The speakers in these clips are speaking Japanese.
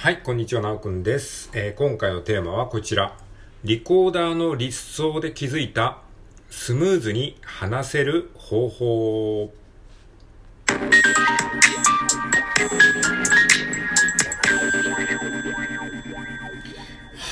はい、こんにちは、なおくんです、えー、今回のテーマはこちら。リコーダーの理想で気づいたスムーズに話せる方法。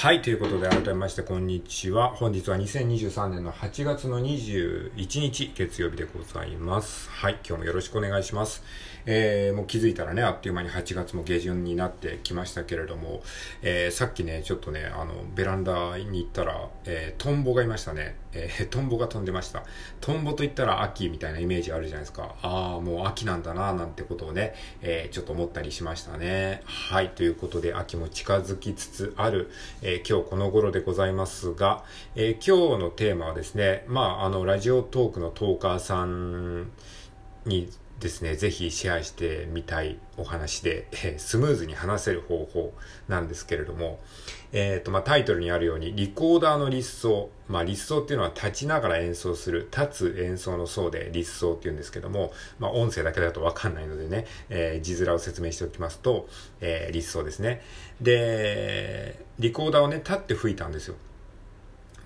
はい、ということで改めましてこんにちは。本日は2023年の8月の21日月曜日でございます。はい、今日もよろしくお願いします。えー、もう気づいたらね、あっという間に8月も下旬になってきましたけれども、えー、さっきね、ちょっとね、あの、ベランダに行ったら、えー、トンボがいましたね。えー、トンボが飛んでました。トンボと言ったら秋みたいなイメージあるじゃないですか。ああ、もう秋なんだな、なんてことをね、えー、ちょっと思ったりしましたね。はい、ということで、秋も近づきつつある、えー、今日この頃でございますが、えー、今日のテーマはですね、まあ、あの、ラジオトークのトーカーさんにですね、ぜひシェアしてみたいお話で、えー、スムーズに話せる方法なんですけれども、えっ、ー、と、まあ、タイトルにあるように、リコーダーの立奏。まあ、立奏っていうのは立ちながら演奏する、立つ演奏の奏で立奏っていうんですけども、まあ、音声だけだとわかんないのでね、えー、字面を説明しておきますと、えー、立奏ですね。で、リコーダーをね、立って吹いたんですよ。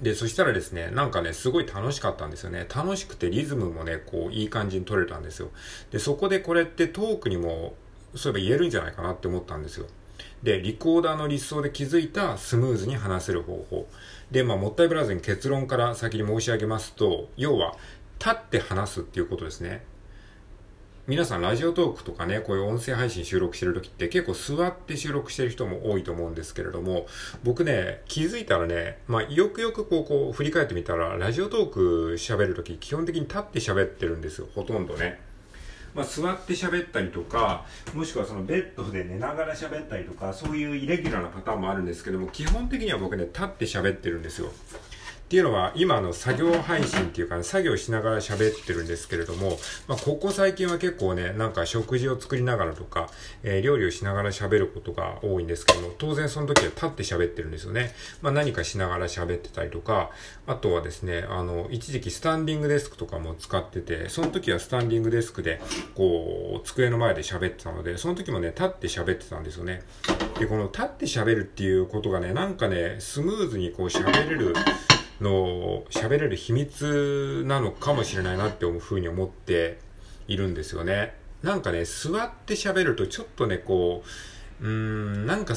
で、そしたらですね、なんかね、すごい楽しかったんですよね。楽しくてリズムもね、こう、いい感じに取れたんですよ。で、そこでこれってトークにも、そういえば言えるんじゃないかなって思ったんですよ。で、リコーダーの理想で気づいたスムーズに話せる方法。で、まあ、もったいぶらずに結論から先に申し上げますと、要は、立って話すっていうことですね。皆さんラジオトークとかね、こういう音声配信収録してる時って結構座って収録してる人も多いと思うんですけれども、僕ね、気づいたらね、まあ、よくよくこう、こう、振り返ってみたら、ラジオトーク喋る時基本的に立って喋ってるんですよ、ほとんどね。まあ、座って喋ったりとか、もしくはそのベッドで寝ながら喋ったりとか、そういうイレギュラーなパターンもあるんですけども、基本的には僕ね、立って喋ってるんですよ。っていうのは、今の作業配信っていうか、作業しながら喋ってるんですけれども、まあ、ここ最近は結構ね、なんか食事を作りながらとか、えー、料理をしながら喋ることが多いんですけども、当然その時は立って喋ってるんですよね。まあ、何かしながら喋ってたりとか、あとはですね、あの、一時期スタンディングデスクとかも使ってて、その時はスタンディングデスクで、こう、机の前で喋ってたので、その時もね、立って喋ってたんですよね。で、この立って喋るっていうことがね、なんかね、スムーズにこう喋れる、の喋れる秘密なのかもしれないなっていうふうに思っているんですよね。なんかね、座って喋るとちょっとね、こう、うーん、なんか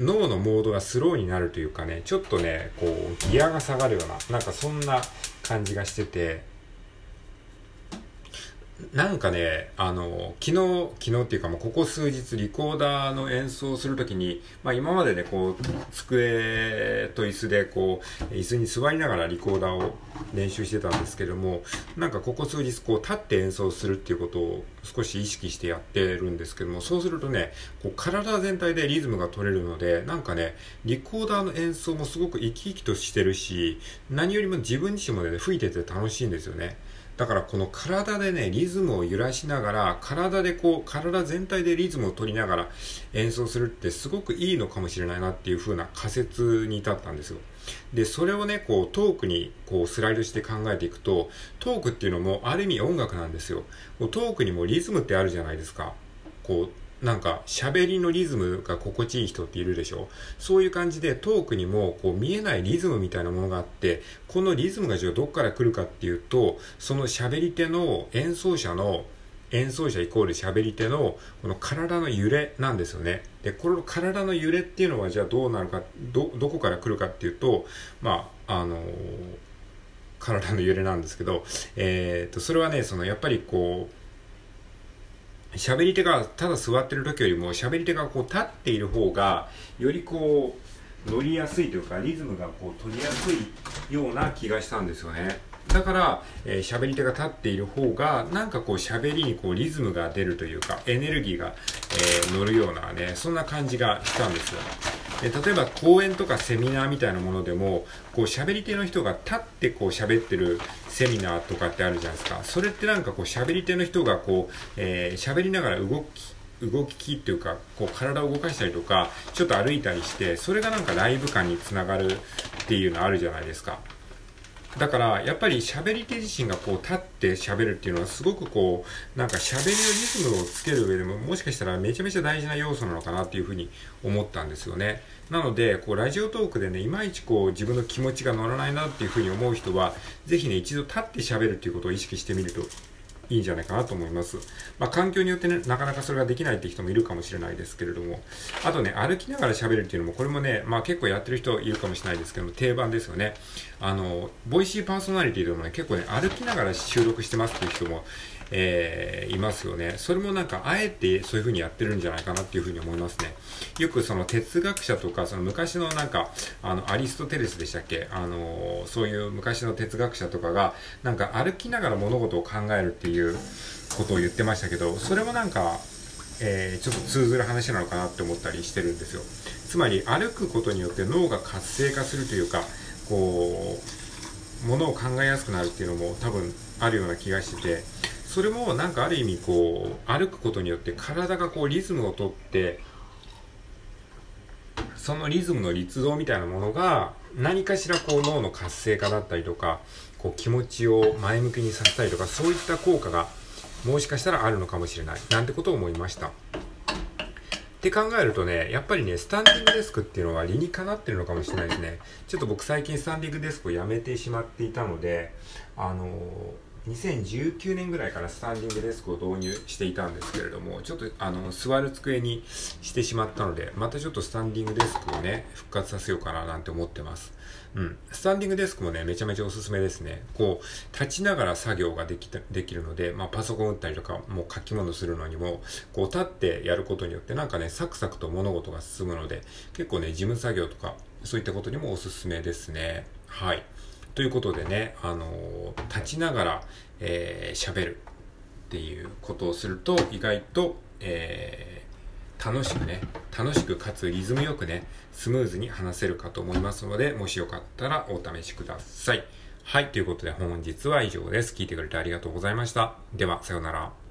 脳のモードがスローになるというかね、ちょっとね、こう、ギアが下がるような、なんかそんな感じがしてて、なんかね、あの、昨日、昨日っていうかもうここ数日リコーダーの演奏するときに、まあ今までね、こう、机と椅子でこう、椅子に座りながらリコーダーを練習してたんですけども、なんかここ数日こう立って演奏するっていうことを少し意識してやってるんですけども、そうするとね、こう体全体でリズムが取れるので、なんかね、リコーダーの演奏もすごく生き生きとしてるし、何よりも自分自身もね、吹いてて楽しいんですよね。だからこの体でね、リズムを揺らしながら、体でこう、体全体でリズムを取りながら演奏するってすごくいいのかもしれないなっていう風な仮説に至ったんですよ。で、それをね、こう、トークにこう、スライドして考えていくと、トークっていうのもある意味音楽なんですよ。トークにもリズムってあるじゃないですか。こう、なんか喋りのリズムが心地いい人っているでしょそういう感じでトークにもこう見えないリズムみたいなものがあってこのリズムがじゃあどっから来るかっていうとその喋り手の演奏者の演奏者イコール喋り手のこの体の揺れなんですよね。で、この体の揺れっていうのはじゃあどうなるか、ど、どこから来るかっていうと、まあ、あのー、体の揺れなんですけど、えー、っと、それはね、そのやっぱりこう、喋り手がただ座ってる時よりも喋り手がこう立っている方がよりこう乗りやすいというかリズムがこう取りやすいような気がしたんですよねだから、えー、喋り手が立っている方がなんかこう喋りにこうリズムが出るというかエネルギーが、えー、乗るようなねそんな感じがしたんですよ。で例えば講演とかセミナーみたいなものでもこう喋り手の人が立ってこう喋ってるセミナーとかってあるじゃないですか。それってなんかこう喋り手の人がこう、えー、喋りながら動き動きっていうかこう体を動かしたりとかちょっと歩いたりしてそれがなんかライブ感につながるっていうのあるじゃないですか。だから、やっぱり喋り手自身がこう立って喋るっていうのはすごくこう、なんか喋りのリズムをつける上でももしかしたらめちゃめちゃ大事な要素なのかなっていうふうに思ったんですよね。なので、こうラジオトークでね、いまいちこう自分の気持ちが乗らないなっていうふうに思う人は、ぜひね、一度立って喋るっていうことを意識してみるといいんじゃないかなと思います。まあ、環境によってね、なかなかそれができないって人もいるかもしれないですけれども、あとね、歩きながら喋るっていうのも、これもね、まあ結構やってる人いるかもしれないですけども、定番ですよね。あの、ボイシーパーソナリティでもね、結構ね、歩きながら収録してますっていう人もえー、いますよね。それもなんか、あえてそういう風にやってるんじゃないかなっていう風に思いますね。よくその哲学者とか、その昔のなんか、あの、アリストテレスでしたっけ？あの、そういう昔の哲学者とかが、なんか歩きながら物事を考えるっていういうことを言ってましたけど、それもなんか、えー、ちょっと通ずる話なのかなって思ったりしてるんですよ。つまり、歩くことによって脳が活性化するというか、こう、ものを考えやすくなるっていうのも多分あるような気がしてて、それもなんかある意味こう歩くことによって体がこうリズムをとってそのリズムの律動みたいなものが何かしらこう脳の活性化だったりとかこう気持ちを前向きにさせたりとかそういった効果がもしかしたらあるのかもしれないなんてことを思いました。って考えるとね、やっぱりね、スタンディングデスクっていうのは理にかなってるのかもしれないですね。ちょっと僕最近スタンディングデスクをやめてしまっていたので、あの2019年ぐらいからスタンディングデスクを導入していたんですけれども、ちょっとあの座る机にしてしまったので、またちょっとスタンディングデスクをね、復活させようかななんて思ってます。うん。スタンディングデスクもね、めちゃめちゃおすすめですね。こう、立ちながら作業ができた、できるので、まあパソコン打ったりとか、もう書き物するのにも、こう立ってやることによってなんかね、サクサクと物事が進むので、結構ね、事務作業とか、そういったことにもおすすめですね。はい。ということでね、あのー、立ちながら、えー、喋るっていうことをすると、意外と、えー、楽しくね、楽しくかつリズムよくね、スムーズに話せるかと思いますので、もしよかったらお試しください。はい、ということで本日は以上です。聞いてくれてありがとうございました。では、さようなら。